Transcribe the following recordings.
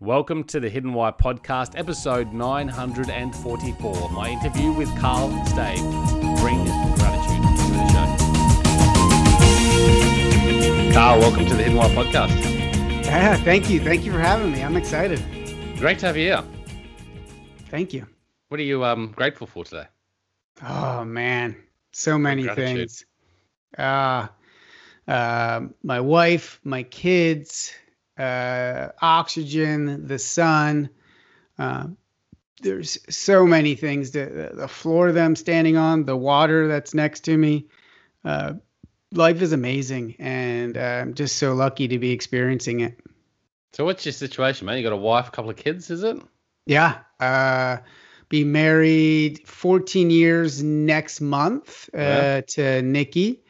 Welcome to the Hidden Why podcast, episode 944. My interview with Karl Staib. Bring gratitude to the show. Karl, welcome to the Hidden Why podcast. Yeah, thank you. Thank you for having me. I'm excited. Great to have you here. Thank you. What are you um, grateful for today? Oh man, so many things. Uh, uh, my wife, my kids, uh, oxygen, the sun. Uh, there's so many things. The, the floor that I'm standing on, the water that's next to me. Uh, life is amazing, and uh, I'm just so lucky to be experiencing it. So, what's your situation, man? You got a wife, a couple of kids, is it? Yeah. Uh, be married 14 years next month uh, yeah. to Nikki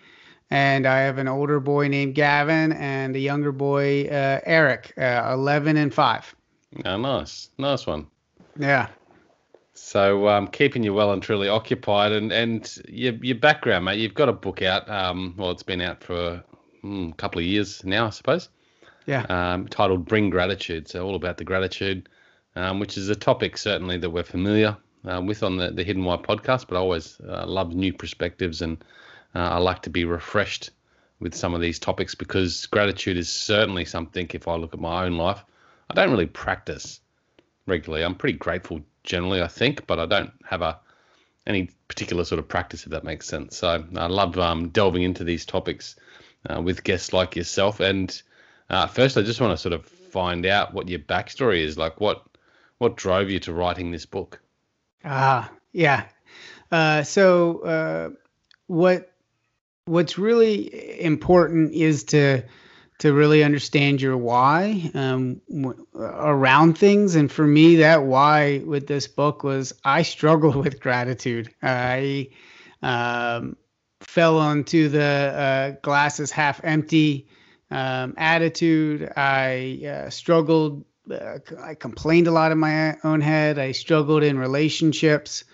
and I have an older boy named Gavin and a younger boy uh, Eric, uh, eleven and five. Oh, nice, nice one. Yeah. So um, keeping you well and truly occupied, and and your your background, mate. You've got a book out. Um, well, it's been out for mm, a couple of years now, I suppose. Yeah. Um, titled "Bring Gratitude," so all about the gratitude, um, which is a topic certainly that we're familiar uh, with on the the Hidden Why podcast, but I always uh, love new perspectives and uh, I like to be refreshed with some of these topics because gratitude is certainly something. If I look at my own life, I don't really practice regularly. I'm pretty grateful generally, I think, but I don't have a any particular sort of practice, if that makes sense. So I love um, delving into these topics uh, with guests like yourself. And uh, first, I just want to sort of find out what your backstory is. Like, what what drove you to writing this book? Ah, yeah. Uh, so uh, what what's really important is to to really understand your why um, w- around things. And for me, that why with this book was I struggled with gratitude. I um, fell onto the uh, glasses half empty um, attitude. I uh, struggled. Uh, I complained a lot in my own head. I struggled in relationships,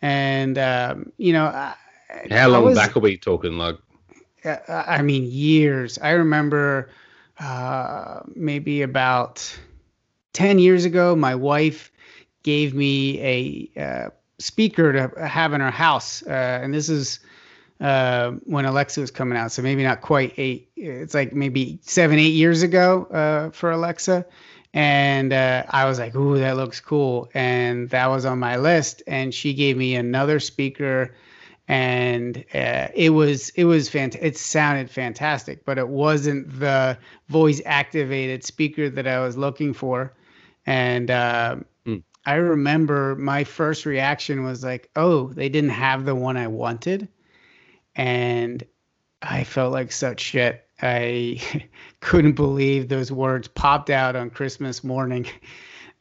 and um, you know. I, How long was, back are we talking? Like uh, I mean, years. I remember uh, maybe about 10 years ago, my wife gave me a uh, speaker to have in our house. Uh, and this is uh, when Alexa was coming out. So maybe not quite eight, it's like maybe seven, eight years ago uh, for Alexa. And uh, I was like, ooh, that looks cool. And that was on my list. And she gave me another speaker and uh, it was it was fant- it sounded fantastic but it wasn't the voice activated speaker that i was looking for. And uh, mm. i remember my first reaction was like oh they didn't have the one i wanted. And i felt like such shit. I couldn't believe those words popped out on christmas morning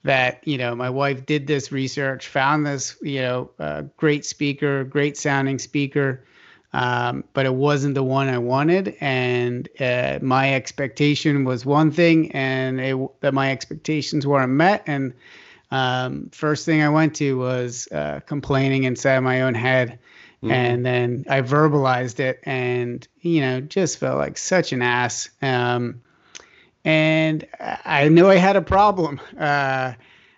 that you know my wife did this research found this you know uh, great speaker great sounding speaker um, but it wasn't the one i wanted. And uh, my expectation was one thing and it, that my expectations weren't met. And um, first thing i went to was uh, complaining inside my own head. Mm-hmm. and then i verbalized it and you know just felt like such an ass. Um, and I knew I had a problem. Uh,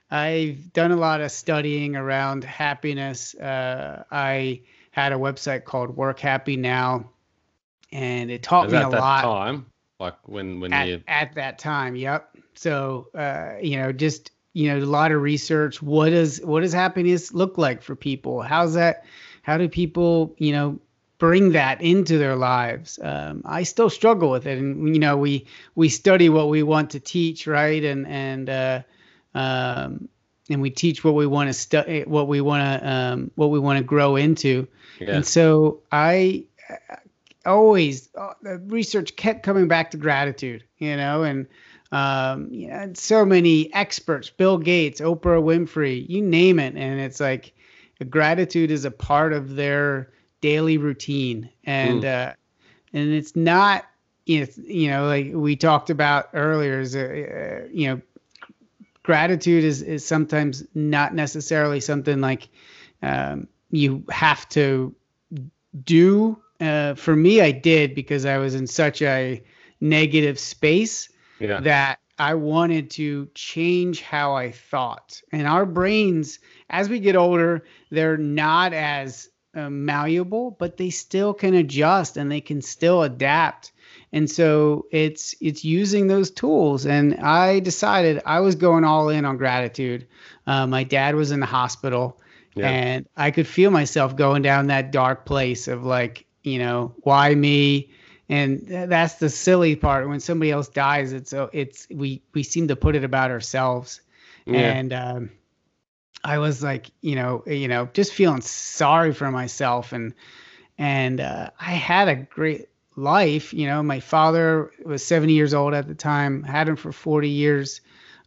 I've done a lot of studying around happiness. Uh, I had a website called Work Happy Now, and it taught me a lot. Time, like when when at, you at that time, yep. So uh, you know, just you know, a lot of research. What does what does happiness look like for people? How's that? How do people you know bring that into their lives. Um, I still struggle with it, and you know, we we study what we want to teach, right? And and uh, um, and we teach what we want to study, what we want to um, what we want to grow into. Yeah. And so I always uh, the research kept coming back to gratitude, you know, and um, you know, so many experts, Bill Gates, Oprah Winfrey, you name it, and it's like gratitude is a part of their daily routine and mm. uh and it's not it's you know like we talked about earlier is uh, you know gratitude is is sometimes not necessarily something like um you have to do uh for me I did because I was in such a negative space yeah. that I wanted to change how I thought. And our brains, as we get older, they're not as uh, malleable, but they still can adjust and they can still adapt. And so it's it's using those tools. And I decided I was going all in on gratitude. Uh, my dad was in the hospital, yeah. and I could feel myself going down that dark place of like, you know, why me? and that's the silly part when somebody else dies it's uh, it's we we seem to put it about ourselves yeah. and um, i was like you know you know just feeling sorry for myself and and uh, i had a great life you know my father was 70 years old at the time had him for 40 years.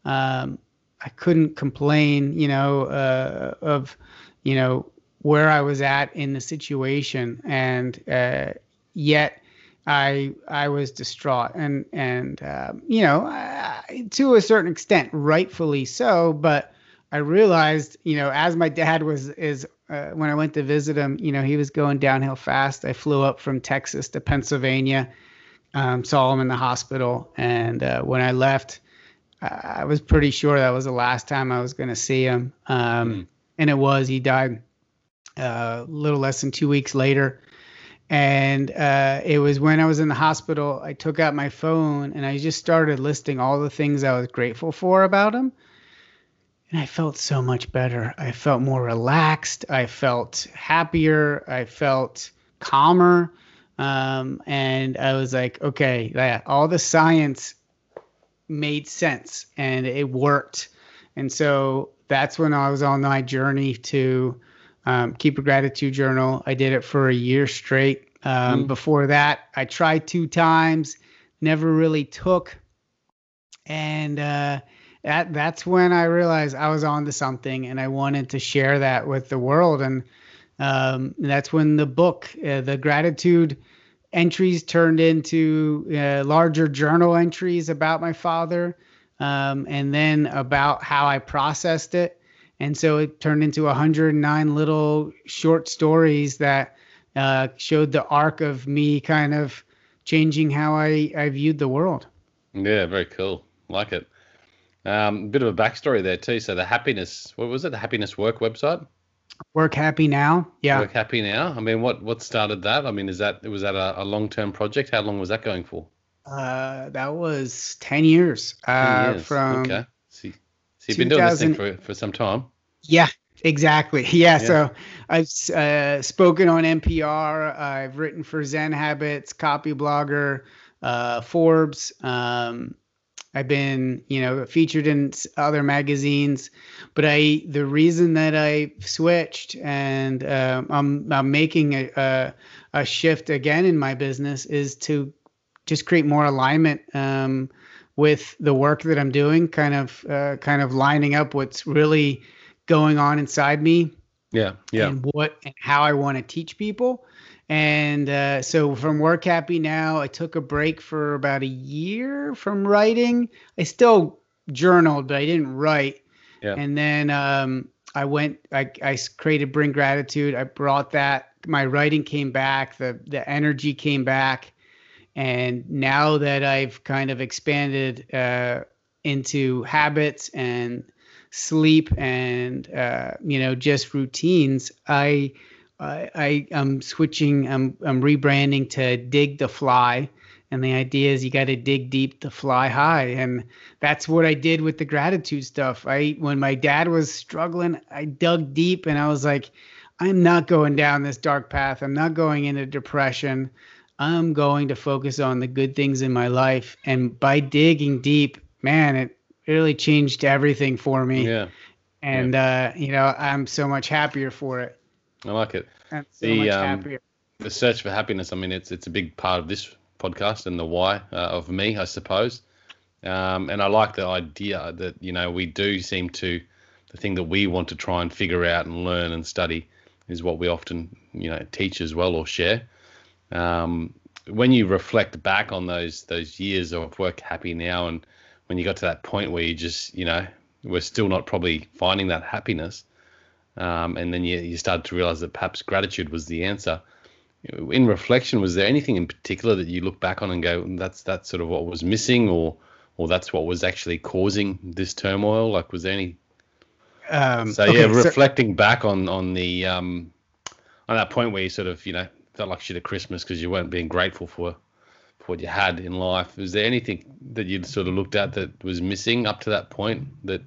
Um, i couldn't complain you know uh, of you know where i was at in the situation and uh, yet I I was distraught and and uh, you know I, to a certain extent rightfully so but I realized you know as my dad was is uh, when I went to visit him you know he was going downhill fast I flew up from Texas to Pennsylvania um, saw him in the hospital and uh, when I left I was pretty sure that was the last time I was going to see him um, mm. and it was he died uh, a little less than two weeks later and uh, it was when I was in the hospital, I took out my phone and I just started listing all the things I was grateful for about him. And I felt so much better. I felt more relaxed. I felt happier. I felt calmer. Um, and I was like, okay, that all the science made sense and it worked. And so that's when I was on my journey to um, keep a gratitude journal. I did it for a year straight. Um, mm. Before that, I tried two times, never really took, and uh, that that's when I realized I was onto something, and I wanted to share that with the world. And um, that's when the book, uh, the gratitude entries, turned into uh, larger journal entries about my father, um, and then about how I processed it and so it turned into 109 little short stories that uh, showed the arc of me kind of changing how I, I viewed the world. Yeah, very cool. Like it. Um, a bit of a backstory there too. So the happiness, what was it? The happiness work website. Work happy now. Yeah. Work happy now. I mean, what what started that? I mean, is that was that a, a long term project? How long was that going for? Uh, that was ten years. Uh, 10 years. from okay. See, so you've been doing this thing for, for some time. Yeah, exactly. Yeah. yeah. So I've uh, spoken on NPR. I've written for Zen Habits, Copyblogger, uh, Forbes. Um, I've been, you know, featured in other magazines, but I the reason that I switched and um, I'm I'm making a, a, a shift again in my business is to just create more alignment um, with the work that I'm doing, kind of uh, kind of lining up what's really going on inside me. Yeah, yeah. And what and how I want to teach people. And uh, so from work happy now, I took a break for about a year from writing. I still journaled, but I didn't write. Yeah. And then um, I went. I, I created Bring Gratitude. I brought that. My writing came back. The the energy came back. And now that I've kind of expanded uh, into habits and sleep and uh, you know just routines, I I, I am switching. I'm I'm rebranding to Dig to Fly, and the idea is you got to dig deep to fly high, and that's what I did with the gratitude stuff. I when my dad was struggling, I dug deep, and I was like, I'm not going down this dark path. I'm not going into depression. I'm going to focus on the good things in my life, and by digging deep, man, it really changed everything for me. Yeah. And yeah. uh, you know, I'm so much happier for it. I like it. So the, much um. The search for happiness. I mean, it's it's a big part of this podcast and the why uh, of me, I suppose. Um, and I like the idea that you know we do seem to the thing that we want to try and figure out and learn and study is what we often you know teach as well or share. Um, when you reflect back on those those years of work happy now and when you got to that point where you just, you know, we're still not probably finding that happiness. Um, and then you, you started to realize that perhaps gratitude was the answer. In reflection, was there anything in particular that you look back on and go, that's that's sort of what was missing, or or that's what was actually causing this turmoil? Like, was there any? Um, So okay, yeah, reflecting back on on the um, on that point where you sort of you know felt like shit at Christmas because you weren't being grateful for for what you had in life. Was there anything that you'd sort of looked at that was missing up to that point that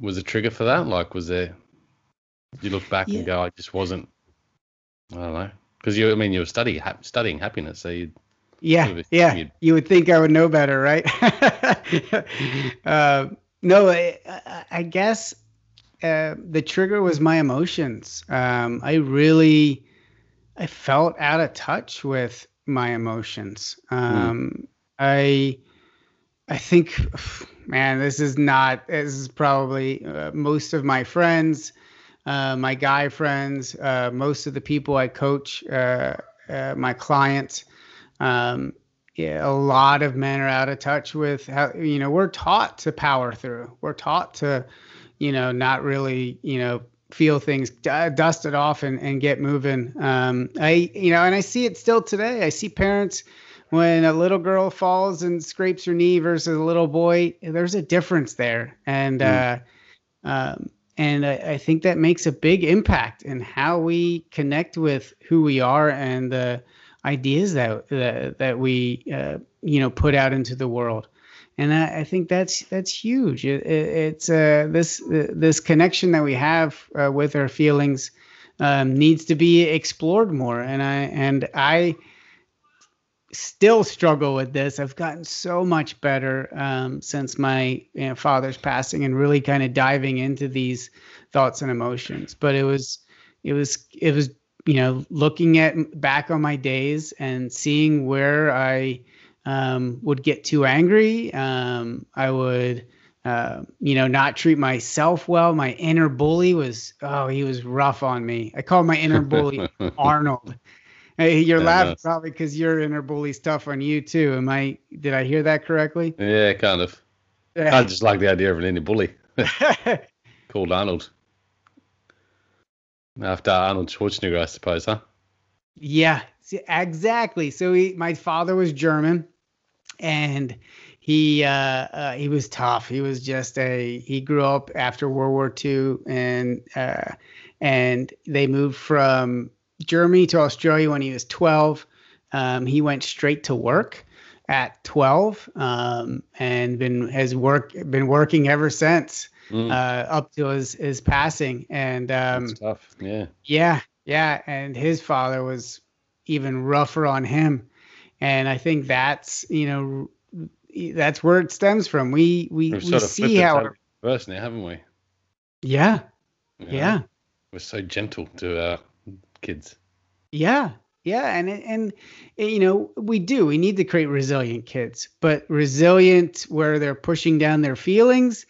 was a trigger for that? Like, was there? You look back Yeah. and go, I just wasn't. I don't know, because you. I mean, you were studying studying happiness, so you. Yeah, sort of yeah. You would think I would know better, right? uh, no, I, I- I guess uh, the trigger was my emotions. Um, I really, I felt out of touch with my emotions. Um, I, I think, man, this is not. This is probably uh, most of my friends, uh, my guy friends, uh, most of the people I coach, uh, uh, my clients um, yeah, a lot of men are out of touch with how you know we're taught to power through. We're taught to, you know, not really you know feel things, d- dust it off and, and get moving. Um, I you know, and I see it still today. I see parents when a little girl falls and scrapes her knee versus a little boy. There's a difference there, and uh, um, and I, I think that makes a big impact in how we connect with who we are and the ideas that that, that we uh, you know put out into the world. And I, I think that's that's huge. It, it, it's uh, this this connection that we have uh, with our feelings um, needs to be explored more. And I and I still struggle with this I've gotten so much better um, since my you know, father's passing and really kind of diving into these thoughts and emotions but it was it was it was you know, looking at back on my days and seeing where I um, would get too angry. Um, I would, uh, you know, not treat myself well. My inner bully was, oh, he was rough on me. I call my inner bully Arnold. Hey, you're Yeah, laughing probably because your inner bully's stuff on you too. Am I? Did I hear that correctly? Yeah, kind of. I just like the idea of an inner bully called Arnold. After Arnold Schwarzenegger, I suppose, huh? Yeah, exactly. So he, my father was German, and he uh, uh, he was tough. He was just a. He grew up after World War II, and uh, and they moved from Germany to Australia when he was 12. Um, he went straight to work at 12, um, and been has work been working ever since Mm, uh, up to his his passing. And um, that's tough. Yeah. yeah, yeah, and his father was even rougher on him, and I think that's you know that's where it stems from. We we, We've we see how personally haven't we? yeah know? yeah We're so gentle to our kids. yeah yeah and and and, you know we do we need to create resilient kids, but resilient where they're pushing down their feelings.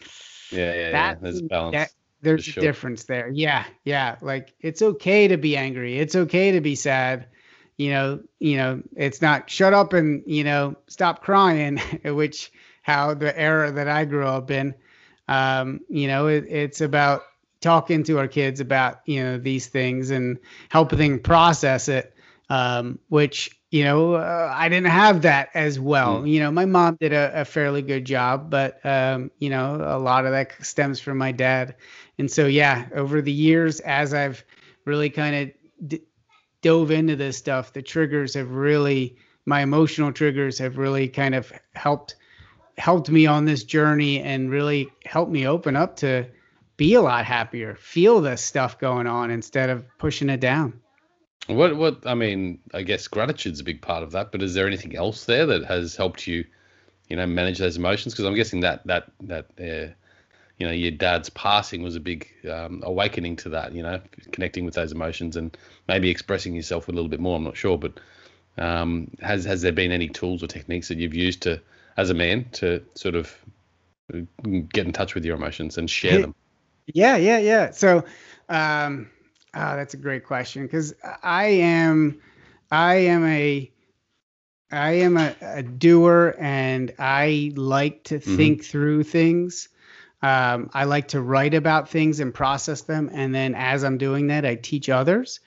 Yeah, yeah, yeah. That- There's balance. that- there's sure. a difference there. Yeah, yeah. Like it's okay to be angry. It's okay to be sad. You know, you know, it's not shut up and, you know, stop crying, which how the era that I grew up in. Um, you know, it, it's about talking to our kids about, you know, these things and helping them process it. Um, which, you know, uh, I didn't have that as well. You know, my mom did a, a fairly good job, but um, you know, a lot of that stems from my dad. And so, yeah, over the years, as I've really kind of d- dove into this stuff, the triggers have really, my emotional triggers have really kind of helped helped me on this journey and really helped me open up to be a lot happier, feel this stuff going on instead of pushing it down. What what I mean, I guess gratitude's a big part of that, but is there anything else there that has helped you, you know, manage those emotions? Because I'm guessing that that that uh, you know your dad's passing was a big um, awakening to that. You know, connecting with those emotions and maybe expressing yourself a little bit more. I'm not sure, but um, has has there been any tools or techniques that you've used to, as a man, to sort of uh, get in touch with your emotions and share them? Yeah, yeah, yeah. So, um, oh, that's a great question because I am, I am a, I am a, a doer, and I like to Mhm. think through things. Um, I like to write about things and process them, and then as I'm doing that, I teach others.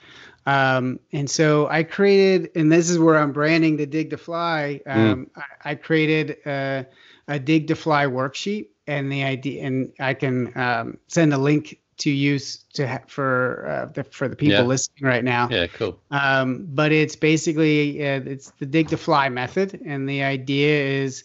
Um, and so I created, and this is where I'm branding the Dig to Fly. Um, I, I created uh, a dig to fly worksheet and the idea and i can um, send a link to use to ha- for uh, the, for the people Yeah. listening right now Yeah, cool. um, but it's basically uh, it's the dig to fly method and the idea is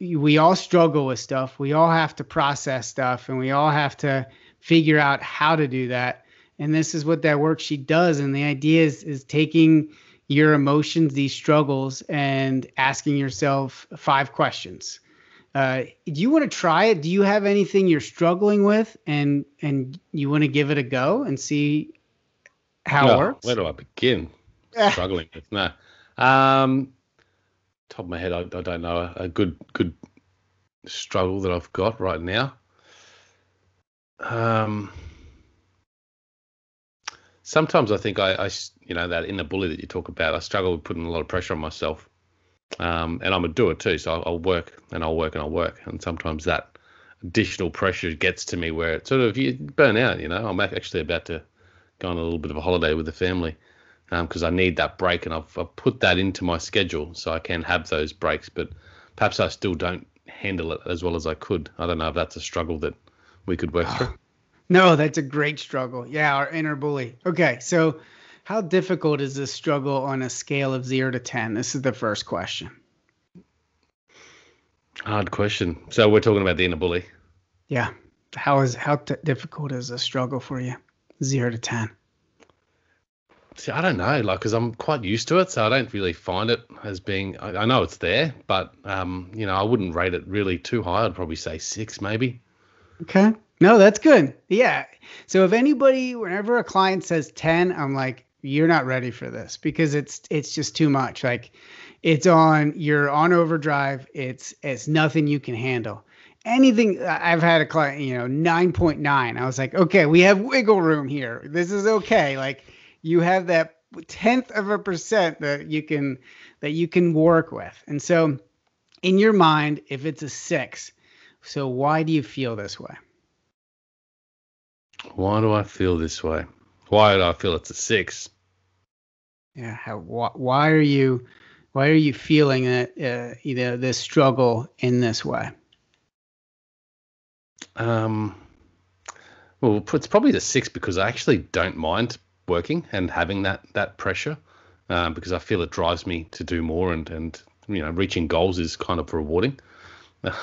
we all struggle with stuff we all have to process stuff and we all have to figure out how to do that and this is what that worksheet does and the idea is is taking your emotions these struggles and asking yourself five questions uh, do you want to try it do you have anything you're struggling with and and you want to give it a go and see how it works Where do I begin? Struggling with no. Um, top of my head, I, I don't know a, a good good struggle that I've got right now. Um, sometimes I think I, I you know, that inner bully that you talk about, I struggle with putting a lot of pressure on myself. Um, and I'm a doer too, so I'll, I'll work and I'll work and I'll work, and sometimes that additional pressure gets to me where it sort of you burn out. You know, I'm actually about to go on a little bit of a holiday with the family because I need that break, and I've, I've put that into my schedule so I can have those breaks. But perhaps I still don't handle it as well as I could. I don't know if that's a struggle that we could work through. No, that's a great struggle. Yeah, our inner bully. Okay, so how difficult is this struggle on a scale of zero to 10? This is the first question. Hard question. So we're talking about the inner bully. Yeah. How is how t- difficult is this struggle for you? Zero to 10. See, I don't know, like, because I'm quite used to it, so I don't really find it as being. I, I know it's there, but um, you know, I wouldn't rate it really too high. I'd probably say six, maybe. Okay. No, that's good. Yeah. So if anybody, whenever a client says 10, I'm like, you're not ready for this because it's it's just too much. Like it's on you're on overdrive. It's it's nothing you can handle. Anything I've had a client, you know, 9.9. I was like, okay, we have wiggle room here. This is okay. Like you have that tenth of a percent that you can that you can work with. And so in your mind, if it's a six, so why do you feel this way? Why do I feel this way? Why do I feel it's a six? Yeah. How, wh- why are you, why are you feeling that, uh, you know, this struggle in this way? Um, well, it's probably the six because I actually don't mind working and having that that pressure, um, because I feel it drives me to do more and and you know reaching goals is kind of rewarding.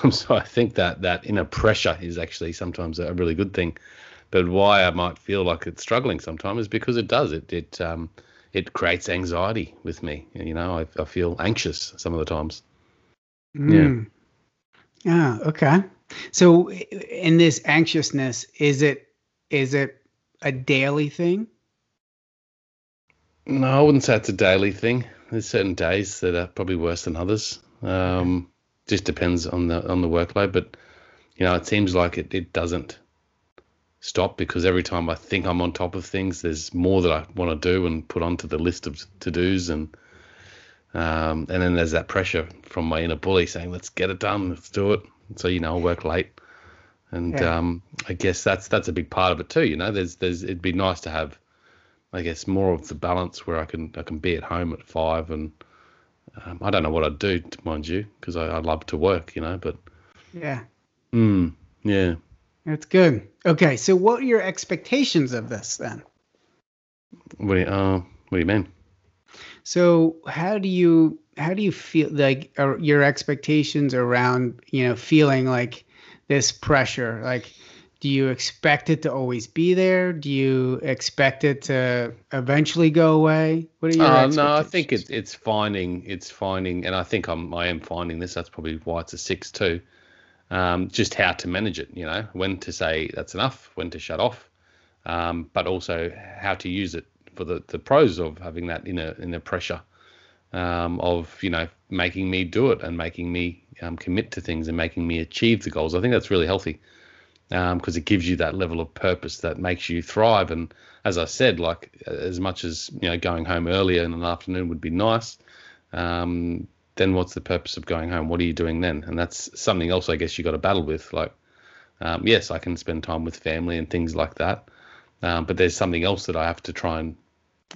Um, so I think that that inner pressure is actually sometimes a really good thing. But why I might feel like it's struggling sometimes is because it does it it um it creates anxiety with me. You know, I, I feel anxious some of the times. Mm. Yeah. Okay. So in this anxiousness, is it, is it a daily thing? No, I wouldn't say it's a daily thing. There's certain days that are probably worse than others. Um, just depends on the on the workload, but you know, it seems like it, it doesn't stop because every time I think I'm on top of things, there's more that I want to do and put onto the list of to dos, and um, and then there's that pressure from my inner bully saying, "Let's get it done, let's do it." So you know, I work late, and Yeah. um, I guess that's that's a big part of it too. You know, there's there's it'd be nice to have I guess more of the balance where I can I can be at home at five and um, I don't know what I'd do, mind you, because I, I love to work, you know. But Yeah. mm, yeah, That's good. Okay. So what are your expectations of this then? what do you uh, what do you mean? So how do you how do you feel like are your expectations around you know feeling like this pressure? Like, do you expect it to always be there? Do you expect it to eventually go away? What are your Uh, no, I think it's it's finding it's finding, and I think I'm I am finding this. That's probably why it's a six too. Um, just how to manage it, you know, when to say that's enough, when to shut off, um, but also how to use it for the, the pros of having that inner inner pressure um, of you know making me do it and making me um, commit to things and making me achieve the goals. I think that's really healthy because it gives you that level of purpose that makes you thrive. And as I said, like as much as you know, going home earlier in the afternoon would be nice. Um, then what's the purpose of going home? What are you doing then? And that's something else I guess you got to battle with. Like, um, yes, I can spend time with family and things like that, um, but there's something else that I have to try and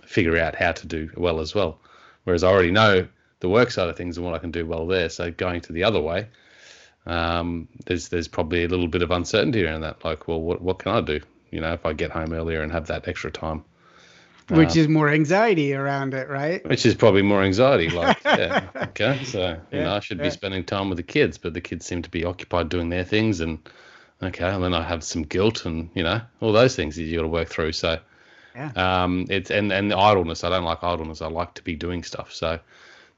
figure out how to do well as well. Whereas I already know the work side of things and what I can do well there. So going to the other way, um, there's there's probably a little bit of uncertainty around that. Like, well, what what can I do? You know, if I get home earlier and have that extra time. Which um, is more anxiety around it, right? Which is probably more anxiety. Like, yeah, okay, so you know, I should yeah. be spending time with the kids, but the kids seem to be occupied doing their things, and okay, and then I have some guilt, and you know, all those things that you got to work through. So, yeah, um, it's and and the idleness. I don't like idleness. I like to be doing stuff. So,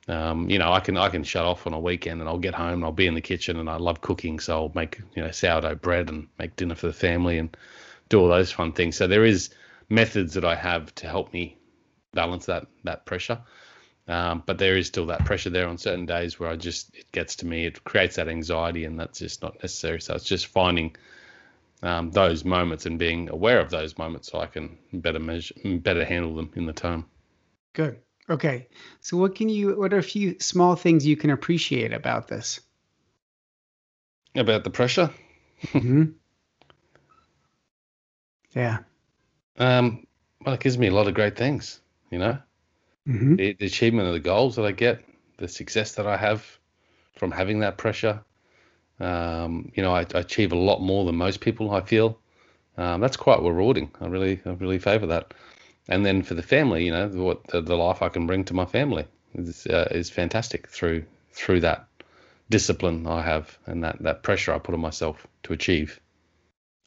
um, you know, I can I can shut off on a weekend and I'll get home and I'll be in the kitchen and I love cooking, so I'll make you know sourdough bread and make dinner for the family and do all those fun things. So there is methods that I have to help me balance that that pressure. Um, but there is still that pressure there on certain days where I just it gets to me, it creates that anxiety, and that's just not necessary. So it's just finding um, those moments and being aware of those moments so I can better measure, better handle them in the time. Good. Okay. So what can you? What are a few small things you can appreciate about this? About the pressure. mm-hmm. Yeah. Um, well, it gives me a lot of great things, you know, mm-hmm. the, the, achievement of the goals that I get, the success that I have from having that pressure. Um, you know, I, I, achieve a lot more than most people. I feel um, that's quite rewarding. I really, I really favour that. And then for the family, you know, what the, the life I can bring to my family is uh, is fantastic through through that discipline I have and that that pressure I put on myself to achieve.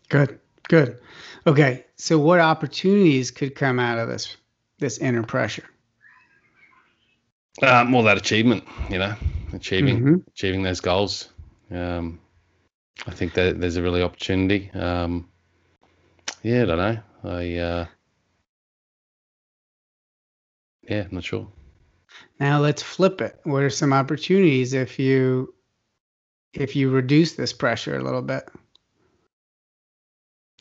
Good. Good. Okay. So what opportunities could come out of this this inner pressure? Uh, more that achievement, you know, achieving mm-hmm. achieving those goals. Um, I think that there's a really opportunity. Um, yeah, I don't know. I uh, yeah, I'm not sure. Now let's flip it. What are some opportunities if you if you reduce this pressure a little bit?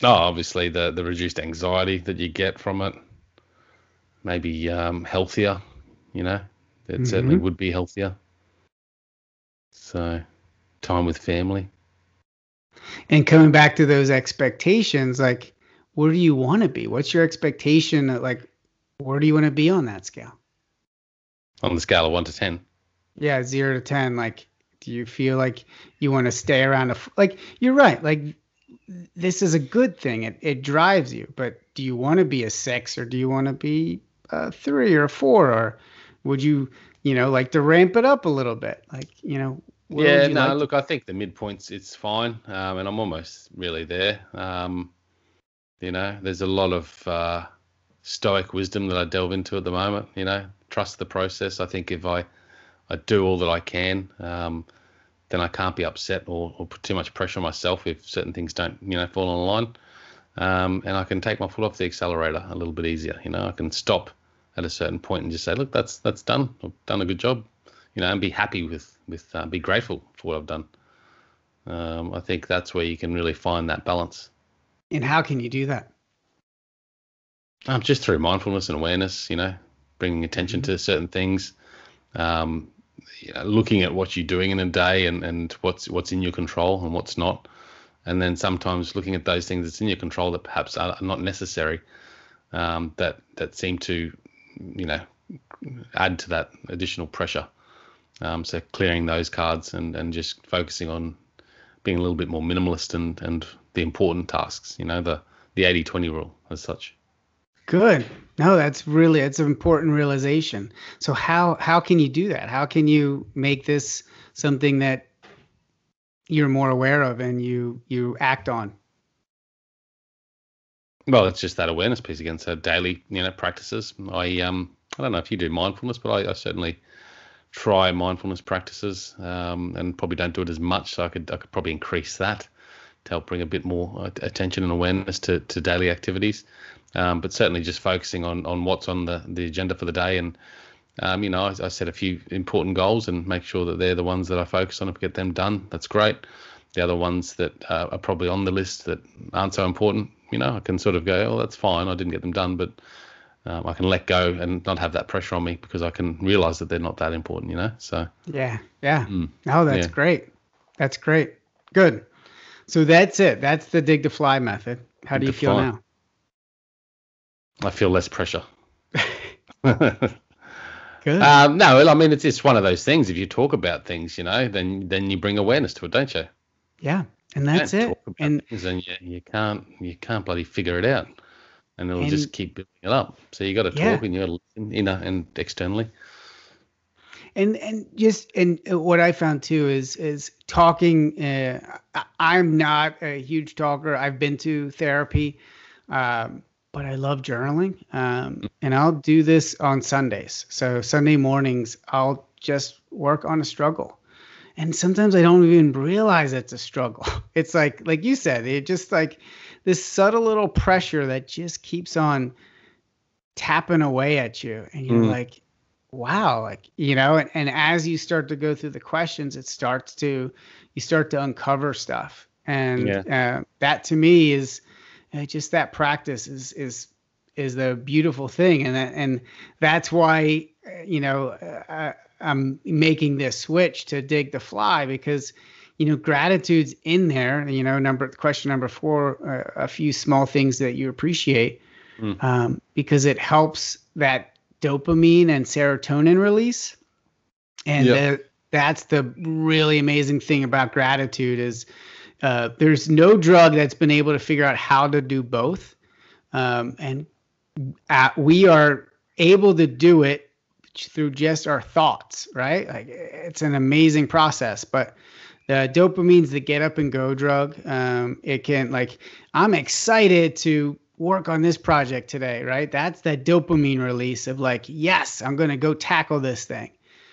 Oh, obviously the the reduced anxiety that you get from it. Maybe um, healthier, you know. It mm-hmm. certainly would be healthier. So, time with family. And coming back to those expectations, like, where do you want to be? What's your expectation? Like, where do you want to be on that scale? On the scale of one to ten. Yeah, zero to ten. Like, do you feel like you want to stay around a like? You're right. Like this is a good thing. It it drives you. But do you want to be a six or do you want to be a three or a four or would you you know like to ramp it up a little bit? Like you know. Yeah, no. Like look, I think the midpoints it's fine, um, and I'm almost really there. Um, you know, there's a lot of uh, stoic wisdom that I delve into at the moment. You know, trust the process. I think if I I do all that I can. Um, then I can't be upset or, or put too much pressure on myself if certain things don't, you know, fall on line. Um, and I can take my foot off the accelerator a little bit easier. You know, I can stop at a certain point and just say, look, that's that's done. I've done a good job. You know, and be happy with with uh, be grateful for what I've done. Um, I think that's where you can really find that balance. And how can you do that? Um, just through mindfulness and awareness. You know, bringing attention mm-hmm. to certain things. Um, you know, looking at what you're doing in a day and, and what's what's in your control and what's not, and then sometimes looking at those things that's in your control that perhaps are not necessary, um, that that seem to, you know, add to that additional pressure. Um, so clearing those cards and, and just focusing on being a little bit more minimalist and, and the important tasks, you know, the, the 80 20 rule as such. Good. No, that's really it's an important realization. So how how can you do that? How can you make this something that you're more aware of and you you act on? Well, it's just that awareness piece again. So daily, you know, practices. I um I don't know if you do mindfulness, but I, I certainly try mindfulness practices um, and probably don't do it as much. So I could I could probably increase that to help bring a bit more attention and awareness to, to daily activities. Um, but certainly just focusing on, on what's on the, the agenda for the day. And, um, you know, I, I, set a few important goals and make sure that they're the ones that I focus on. If I get them done, that's great. The other ones that uh, are probably on the list that aren't so important, you know, I can sort of go, oh, that's fine. I didn't get them done, but um, I can let go and not have that pressure on me because I can realize that they're not that important, you know? So, yeah, yeah. Mm, oh, that's yeah. great. That's great. Good. So that's it. That's the dig to fly method. How dig do you feel fly. now? I feel less pressure. Good. Um, no, I mean it's it's one of those things. If you talk about things, you know, then then you bring awareness to it, don't you? Yeah, and that's it. And and you, you can't you can't bloody figure it out, and it'll And- just keep building it up. So you got to Yeah. talk and you got to listen, you know, and externally. And and just and what I found too is is talking. Uh, I'm not a huge talker. I've been to therapy, um, but I love journaling, um, and I'll do this on Sundays. So Sunday mornings, I'll just work on a struggle, and sometimes I don't even realize it's a struggle. It's like like you said, it just like this subtle little pressure that just keeps on tapping away at you, and you're Mm. like wow like you know and, and as you start to go through the questions it starts to you start to uncover stuff. And uh, that to me is uh, just that practice is is is the beautiful thing. And that, and that's why uh, you know uh, I'm making this switch to dig to fly because you know gratitude's in there. You know number question number 4 uh, a few small things that you appreciate Mm. um, because it helps that dopamine and serotonin release. And Yep. the, that's the really amazing thing about gratitude is uh, there's no drug that's been able to figure out how to do both. Um, and uh we are able to do it through just our thoughts right? Like it's an amazing process but the dopamine's the get up and go drug. Um, it can like i'm excited to work on this project today right? That's that dopamine release of like yes i'm going to go tackle this thing.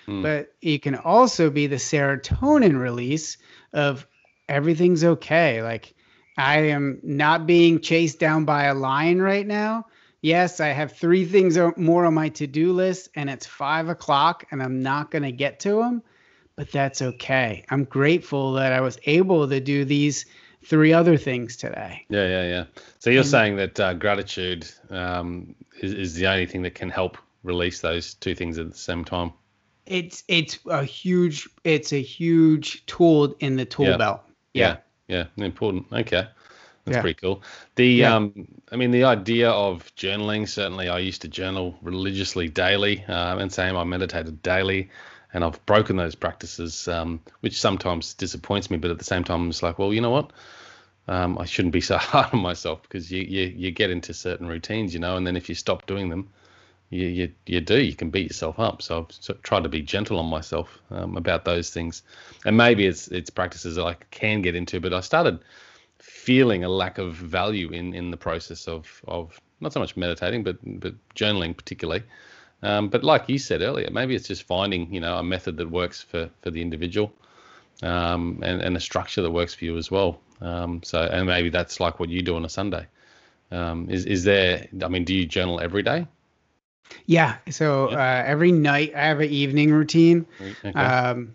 Mm. but it can also be the serotonin release of everything's okay. Like i am not being chased down by a lion right now. Yes i have three things more on my to-do list and it's five o'clock and i'm not going to get to them but that's okay. I'm grateful that i was able to do these three other things today Yeah, yeah, yeah. So you're And- saying that uh, gratitude um, is, is the only thing that can help release those two things at the same time. it's it's a huge it's a huge tool in the tool Yeah. belt Yeah, yeah, important. Okay, that's Yeah. pretty cool. The Yeah. um, I mean, the idea of journaling. Certainly, I used to journal religiously daily, um, and same I meditated daily, and I've broken those practices, um, which sometimes disappoints me. But at the same time, it's like, well, you know what? Um, I shouldn't be so hard on myself because you, you you get into certain routines, you know, and then if you stop doing them, you you, you do you can beat yourself up. So I've tried to be gentle on myself um, about those things, and maybe it's it's practices that I can get into. But I started feeling a lack of value in in the process of of not so much meditating, but but journaling particularly. Um, but like you said earlier, maybe it's just finding you know a method that works for for the individual, um, and and a structure that works for you as well. Um, so and maybe that's like what you do on a Sunday. Um, is is there? I mean, do you journal every day? Yeah. So Yeah. uh, every night I have an evening routine Okay. um,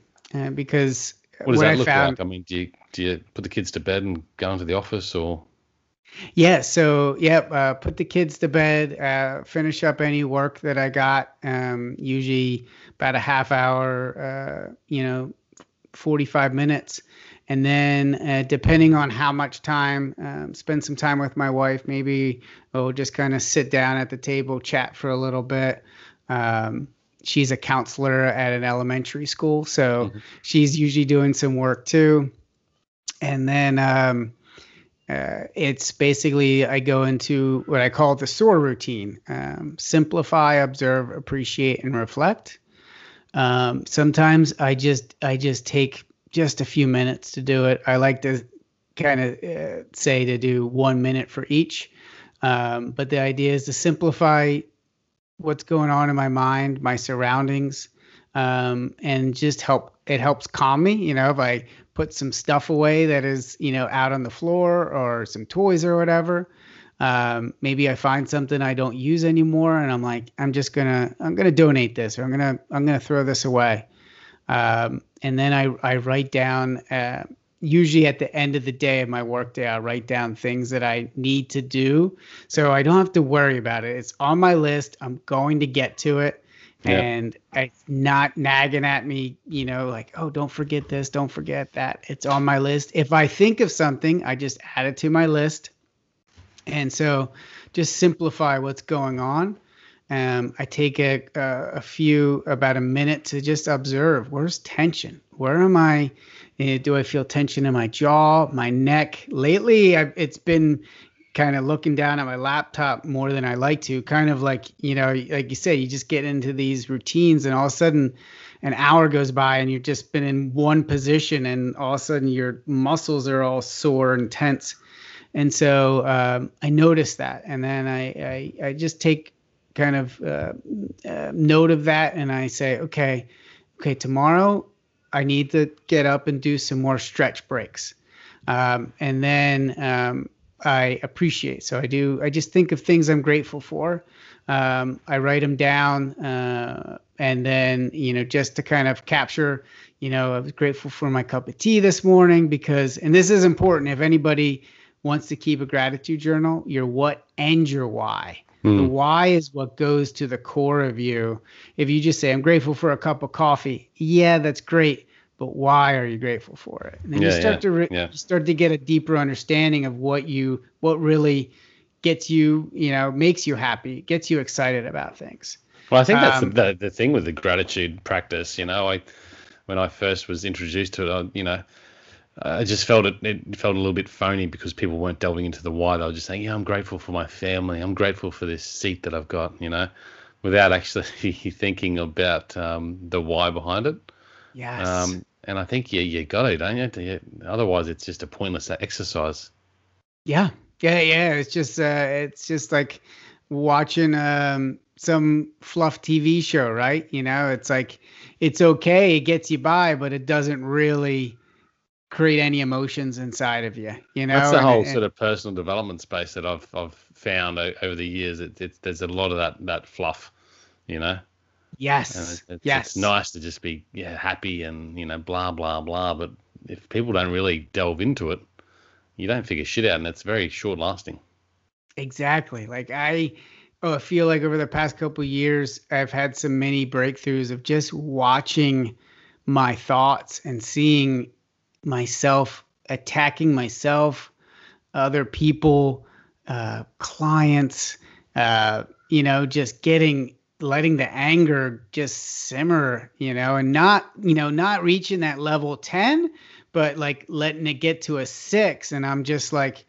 because what does what that I look found, like? I mean, do you do you put the kids to bed and go into the office, or yeah. So yep, uh, put the kids to bed, uh, finish up any work that I got. Um, usually about a half hour, uh, you know, forty five minutes, and then uh, depending on how much time, um, spend some time with my wife. Maybe we'll just kind of sit down at the table, chat for a little bit. Um, she's a counselor at an elementary school, so Mhm. she's usually doing some work too. And then um, uh, it's basically I go into what I call the SOAR routine: um, simplify, observe, appreciate, and reflect. Um, sometimes I just I just take just a few minutes to do it. I like to kind of uh, say to do one minute for each. Um, but the idea is to simplify what's going on in my mind, my surroundings, um, and just help. It helps calm me. You know, if I put some stuff away that is, you know, out on the floor or some toys or whatever. Um, maybe I find something I don't use anymore, and I'm like, I'm just gonna, I'm gonna donate this, or I'm gonna, I'm gonna throw this away. Um, and then I, I write down. Uh, usually at the end of the day of my workday, I write down things that I need to do, so I don't have to worry about it. It's on my list. I'm going to get to it, And it's not nagging at me. You know, like, oh, don't forget this, don't forget that. It's on my list. If I think of something, I just add it to my list, and so just simplify what's going on. um, I take a, a, a few about a minute to just observe where's tension. Where am I? Uh, do I feel tension in my jaw, my neck? Lately, I've, it's been kind of looking down at my laptop more than I like to. Kind of like you know, like you say, you just get into these routines, and all of a sudden, an hour goes by, and you've just been in one position, and all of a sudden, your muscles are all sore and tense. And so um, I noticed that, and then I, I, I just take kind of uh, uh, note of that, and I say, okay, okay, tomorrow I need to get up and do some more stretch breaks, um, and then um, I appreciate. So I do. I just think of things I'm grateful for. Um, I write them down, uh, and then you know just to kind of capture. You know, I was grateful for my cup of tea this morning because, and this is important. If anybody wants to keep a gratitude journal, your what and your why. Mm. The why is what goes to the core of you. If you just say, I'm grateful for a cup of coffee, yeah, that's great. But why are you grateful for it? And then yeah, you start yeah, to re- yeah. you start to get a deeper understanding of what you what really gets you, you know, makes you happy, gets you excited about things. Well, I think that's um, the, the thing with the gratitude practice. You know, I when I first was introduced to it, I, you know, I just felt it, it felt a little bit phony because people weren't delving into the why. They were just saying, "Yeah, I'm grateful for my family. I'm grateful for this seat that I've got," you know, without actually thinking about um, the why behind it. Yes. Um, and I think you you got it, don't you? Otherwise, it's just a pointless exercise. Yeah, yeah, yeah. It's just uh, it's just like watching um, some fluff TV show, right? You know, it's like it's okay, it gets you by, but it doesn't really create any emotions inside of you. You know, that's the whole and, sort of personal development space that I've I've found over the years. It, it, there's a lot of that that fluff, you know. Yes. It's, yes. It's nice to just be yeah happy and you know blah blah blah. But if people don't really delve into it, you don't figure shit out, and it's very short lasting. Exactly. Like I. Oh, I feel like over the past couple years, I've had some many breakthroughs of just watching my thoughts and seeing myself attacking myself, other people, uh, clients, uh, you know, just getting letting the anger just simmer, you know, and not, you know, not reaching that level 10, but like letting it get to a six. And I'm just like,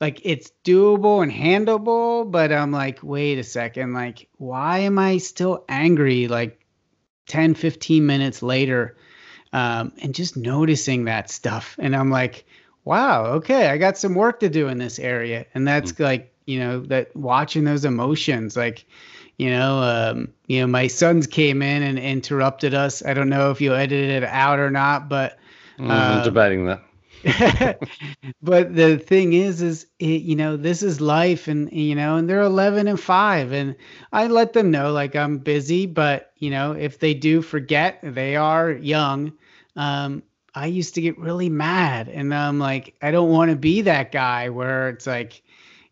like it's doable and handleable, but I'm like, wait a second, like, why am I still angry like 10, 15 minutes later? um, and just noticing that stuff. And I'm like, wow, okay, I got some work to do in this area. And that's mm-hmm. like, you know, that watching those emotions, like, you know, um, you know, my sons came in and interrupted us. I don't know if you edited it out or not, but mm, I'm uh, debating that. but the thing is, is it, you know, this is life, and you know, and they're 11 and five, and I let them know like I'm busy, but you know, if they do forget, they are young. Um, I used to get really mad, and I'm like, I don't want to be that guy where it's like,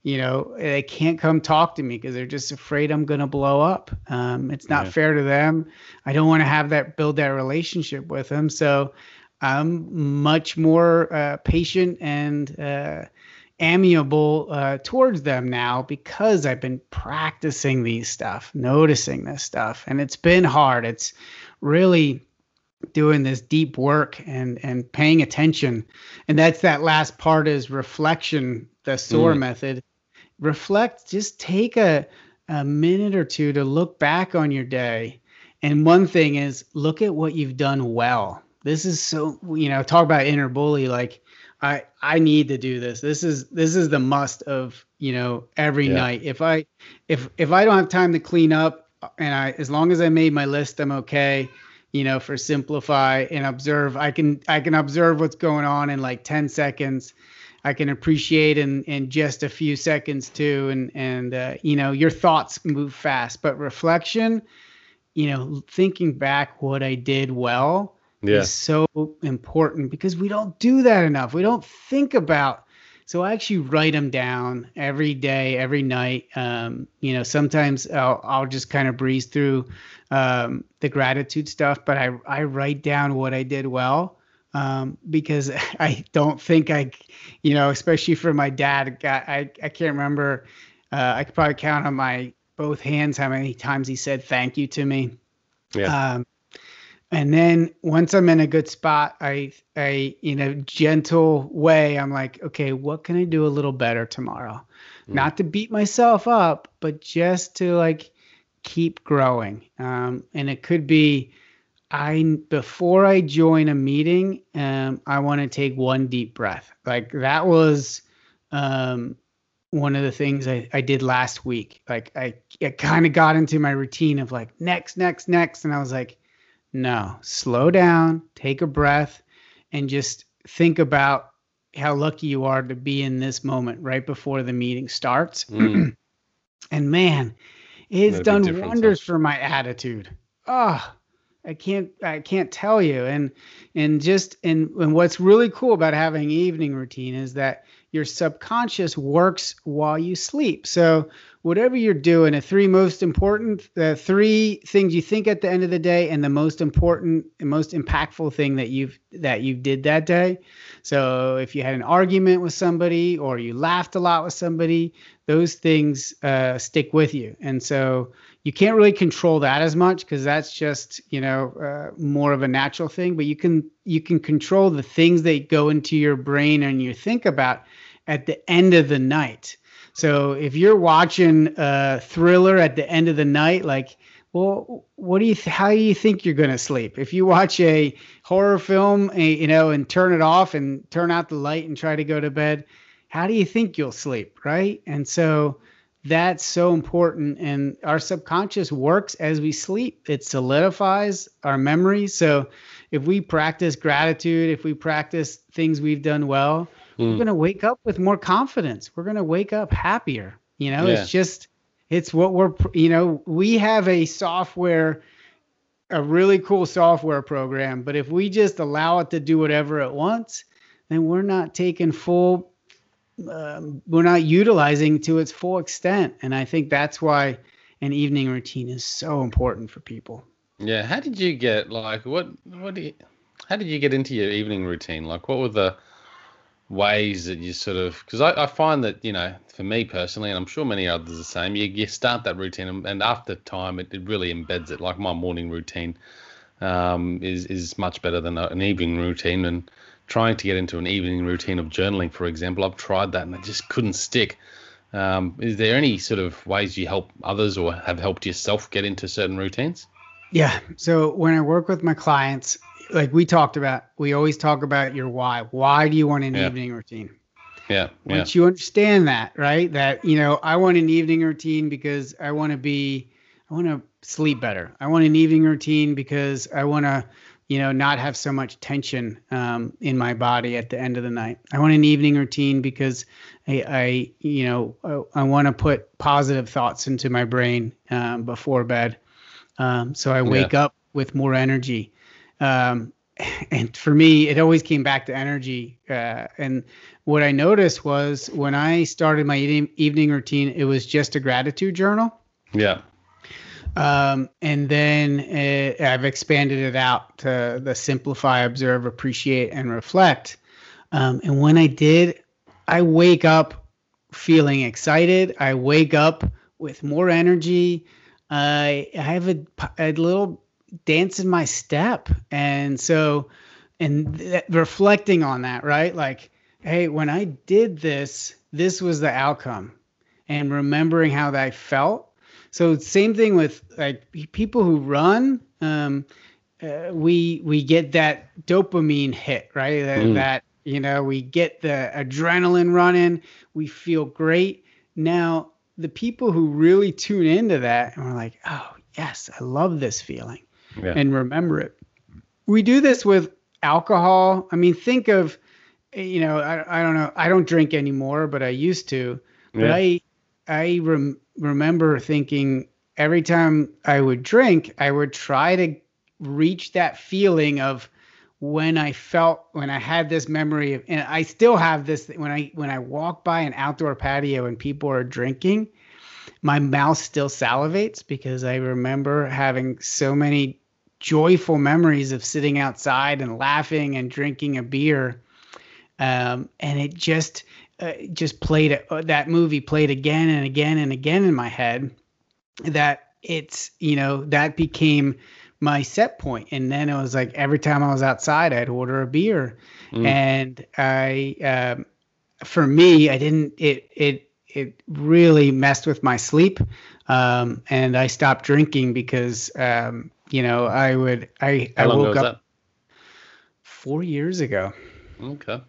you know, they can't come talk to me because they're just afraid I'm gonna blow up. Um, it's not yeah. fair to them. I don't want to have that build that relationship with them, so I'm much more uh, patient and uh, amiable uh, towards them now because I've been practicing these stuff, noticing this stuff, and it's been hard. It's really doing this deep work and and paying attention, and that's that last part is reflection, the SOAR mm. method. Reflect. Just take a a minute or two to look back on your day. And one thing is look at what you've done well this is so you know talk about inner bully like i i need to do this this is this is the must of you know every yeah. night if i if if i don't have time to clean up uh, and i as long as i made my list i'm okay you know for simplify and observe i can i can observe what's going on in like 10 seconds i can appreciate in in just a few seconds too and and uh, you know your thoughts move fast but reflection you know thinking back what i did well yeah. is so important because we don't do that enough. We don't think about. So I actually write them down every day, every night. Um, you know, sometimes I'll, I'll just kind of breeze through um, the gratitude stuff, but I I write down what I did well um, because I don't think I, you know, especially for my dad, I I can't remember. Uh, I could probably count on my both hands how many times he said thank you to me. Yeah. Um, and then once I'm in a good spot, I I in a gentle way, I'm like, okay, what can I do a little better tomorrow? Mm. Not to beat myself up, but just to like keep growing. Um, and it could be I before I join a meeting, um, I want to take one deep breath. Like that was um, one of the things I, I did last week. Like I, I kind of got into my routine of like next, next, next, and I was like, no, slow down, take a breath, and just think about how lucky you are to be in this moment right before the meeting starts. Mm. and man, it's done huh? wonders for my attitude. Oh, I can't I can't tell you. And and just and, and what's really cool about having evening routine is that your subconscious works while you sleep. So whatever you're doing, the three most important, the three things you think at the end of the day, and the most important and most impactful thing that you've that you did that day. So if you had an argument with somebody or you laughed a lot with somebody, those things uh, stick with you. And so you can't really control that as much because that's just you know uh, more of a natural thing. But you can you can control the things that go into your brain and you think about at the end of the night. So if you're watching a thriller at the end of the night, like, well, what do you, th- how do you think you're going to sleep? If you watch a horror film, you know, and turn it off and turn out the light and try to go to bed, how do you think you'll sleep? Right. And so that's so important. And our subconscious works as we sleep, it solidifies our memory. So if we practice gratitude, if we practice things we've done well, we're Mm. going to wake up with more confidence. We're going to wake up happier. You know, Yeah. it's just, it's what we're, you know, we have a software, a really cool software program, but if we just allow it to do whatever it wants, then we're not taking full, um, we're not utilizing to its full extent. And I think that's why an evening routine is so important for people. Yeah. How did you get like what what do you how did you get into your evening routine? Like what were the ways that you sort of because I, I find that you know for me personally and i'm sure many others are the same you, you start that routine and, and after time it, it really embeds it like my morning routine um, is is much better than an evening routine and trying to get into an evening routine of journaling for example i've tried that and it just couldn't stick um, is there any sort of ways you help others or have helped yourself get into certain routines Yeah. So when I work with my clients, like we talked about, we always talk about your why. Why do you want an Yeah. evening routine? yeah yeah Once you understand that, right? That, you know, I want an evening routine because I want to be, I want to sleep better. I want an evening routine because I want to, you know, not have so much tension um, in my body at the end of the night. I want an evening routine because I, I you know, I, I want to put positive thoughts into my brain um, before bed. Um, so I wake up with more energy. Um, and for me, it always came back to energy. Uh, and what I noticed was when I started my evening, evening routine, it was just a gratitude journal. yeah Um, and then uh I've expanded it out to the simplify, observe, appreciate, and reflect. Um, and when I did, I wake up feeling excited. I wake up with more energy. I I have a, a little dance in my step, and so and th- reflecting on that, right? Like, hey, when I did this, this was the outcome, and remembering how that felt. So same thing with like people who run. Um, uh, we we get that dopamine hit, right? That, Mm. that you know we get the adrenaline running. We feel great. Now the people who really tune into that and we're like, oh yes, I love this feeling yeah and remember it. We do this with alcohol. I mean, think of, you know, I, I don't know, I don't drink anymore, but I used to. But Yeah. I I rem- remember thinking every time I would drink, I would try to reach that feeling of when I felt when I had this memory of, and I still have this when I when I walk by an outdoor patio and people are drinking, my mouth still salivates because I remember having so many joyful memories of sitting outside and laughing and drinking a beer. Um, and it just uh, just played uh, that movie played again and again and again in my head. that it's you know that became my set point and then it was like every time i was outside i'd order a beer mm. and i um, for me i didn't it it it really messed with my sleep um, and i stopped drinking because um, you know i would i How i woke up that? four years ago okay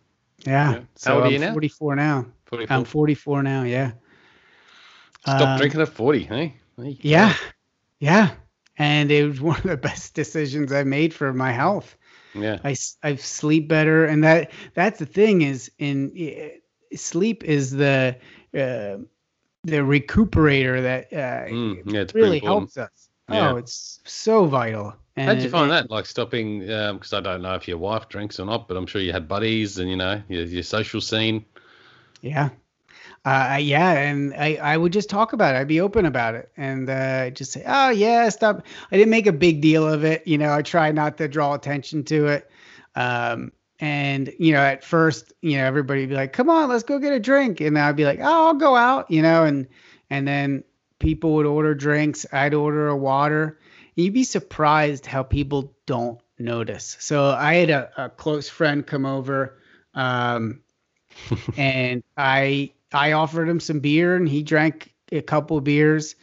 yeah, yeah. So How old are you I'm now 44 now 44. i'm 44 now yeah Stop uh, drinking at 40, hey? Yeah. Yeah. And it was one of the best decisions I made for my health. Yeah. I, I sleep better. And that that's the thing is in sleep is the, uh, the recuperator that uh, mm, yeah, really helps us. Yeah. Oh, it's so vital. And How'd you find that? Like stopping, because um, I don't know if your wife drinks or not, but I'm sure you had buddies and you know your, your social scene. Yeah, uh, yeah, and I, I would just talk about it. I'd be open about it and uh, just say, oh, yeah, stop. I didn't make a big deal of it. You know, I try not to draw attention to it. Um, and, you know, at first, you know, everybody would be like, come on, let's go get a drink. And I'd be like, oh, I'll go out, you know, and, and then people would order drinks. I'd order a water. You'd be surprised how people don't notice. So I had a, a close friend come over um, and I I offered him some beer and he drank a couple of beers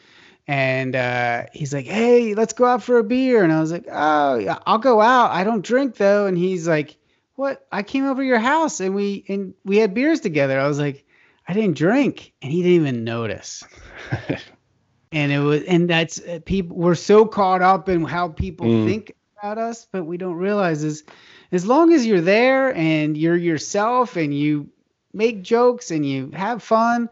and uh, he's like, "Hey, let's go out for a beer." And I was like, "Oh, I'll go out. I don't drink though." And he's like, "What? I came over to your house and we and we had beers together." I was like, "I didn't drink," and he didn't even notice. and it was, and that's uh, people. We're so caught up in how people mm. think about us, but we don't realize is as long as you're there and you're yourself and you make jokes and you have fun,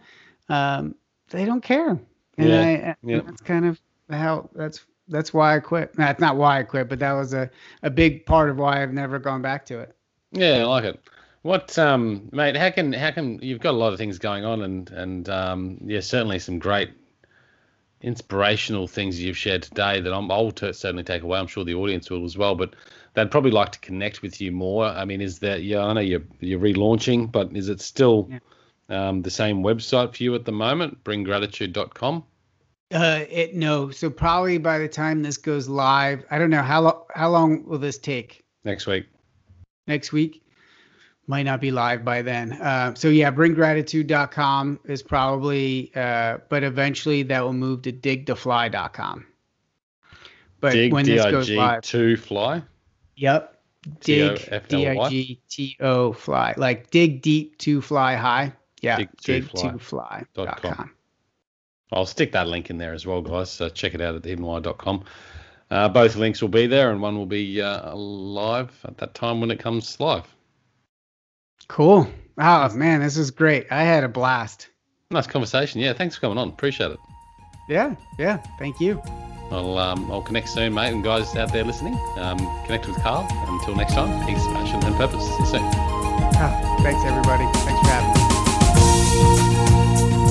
um, they don't care. And yeah, I, yeah. that's kind of how that's that's why I quit. That's not why I quit, but that was a, a big part of why I've never gone back to it. Yeah, I like it. What, um, mate? How can how can you've got a lot of things going on, and and um, yeah, certainly some great inspirational things you've shared today that I'm, I'll t- certainly take away. I'm sure the audience will as well. But they'd probably like to connect with you more. I mean, is that yeah? I know you're you're relaunching, but is it still yeah. um, the same website for you at the moment? Bringgratitude.com. Uh, it no. So probably by the time this goes live, I don't know how long. How long will this take? Next week. Next week might not be live by then. Uh, so yeah, bringgratitude.com is probably, uh, but eventually that will move to digtofly.com. But Dig, when this goes live, to fly. Yep. Dig D I G T O fly like dig deep to fly high. Yeah. Dig, dig to fly. Dot com. I'll stick that link in there as well, guys. So check it out at thehiddenwhy.com. Uh, both links will be there, and one will be uh, live at that time when it comes live. Cool. Oh man, this is great. I had a blast. Nice conversation. Yeah, thanks for coming on. Appreciate it. Yeah, yeah. Thank you. I'll um, I'll connect soon, mate, and guys out there listening, um, connect with Karl. Until next time, peace, passion, and purpose. See you soon. Oh, thanks, everybody. Thanks for having me.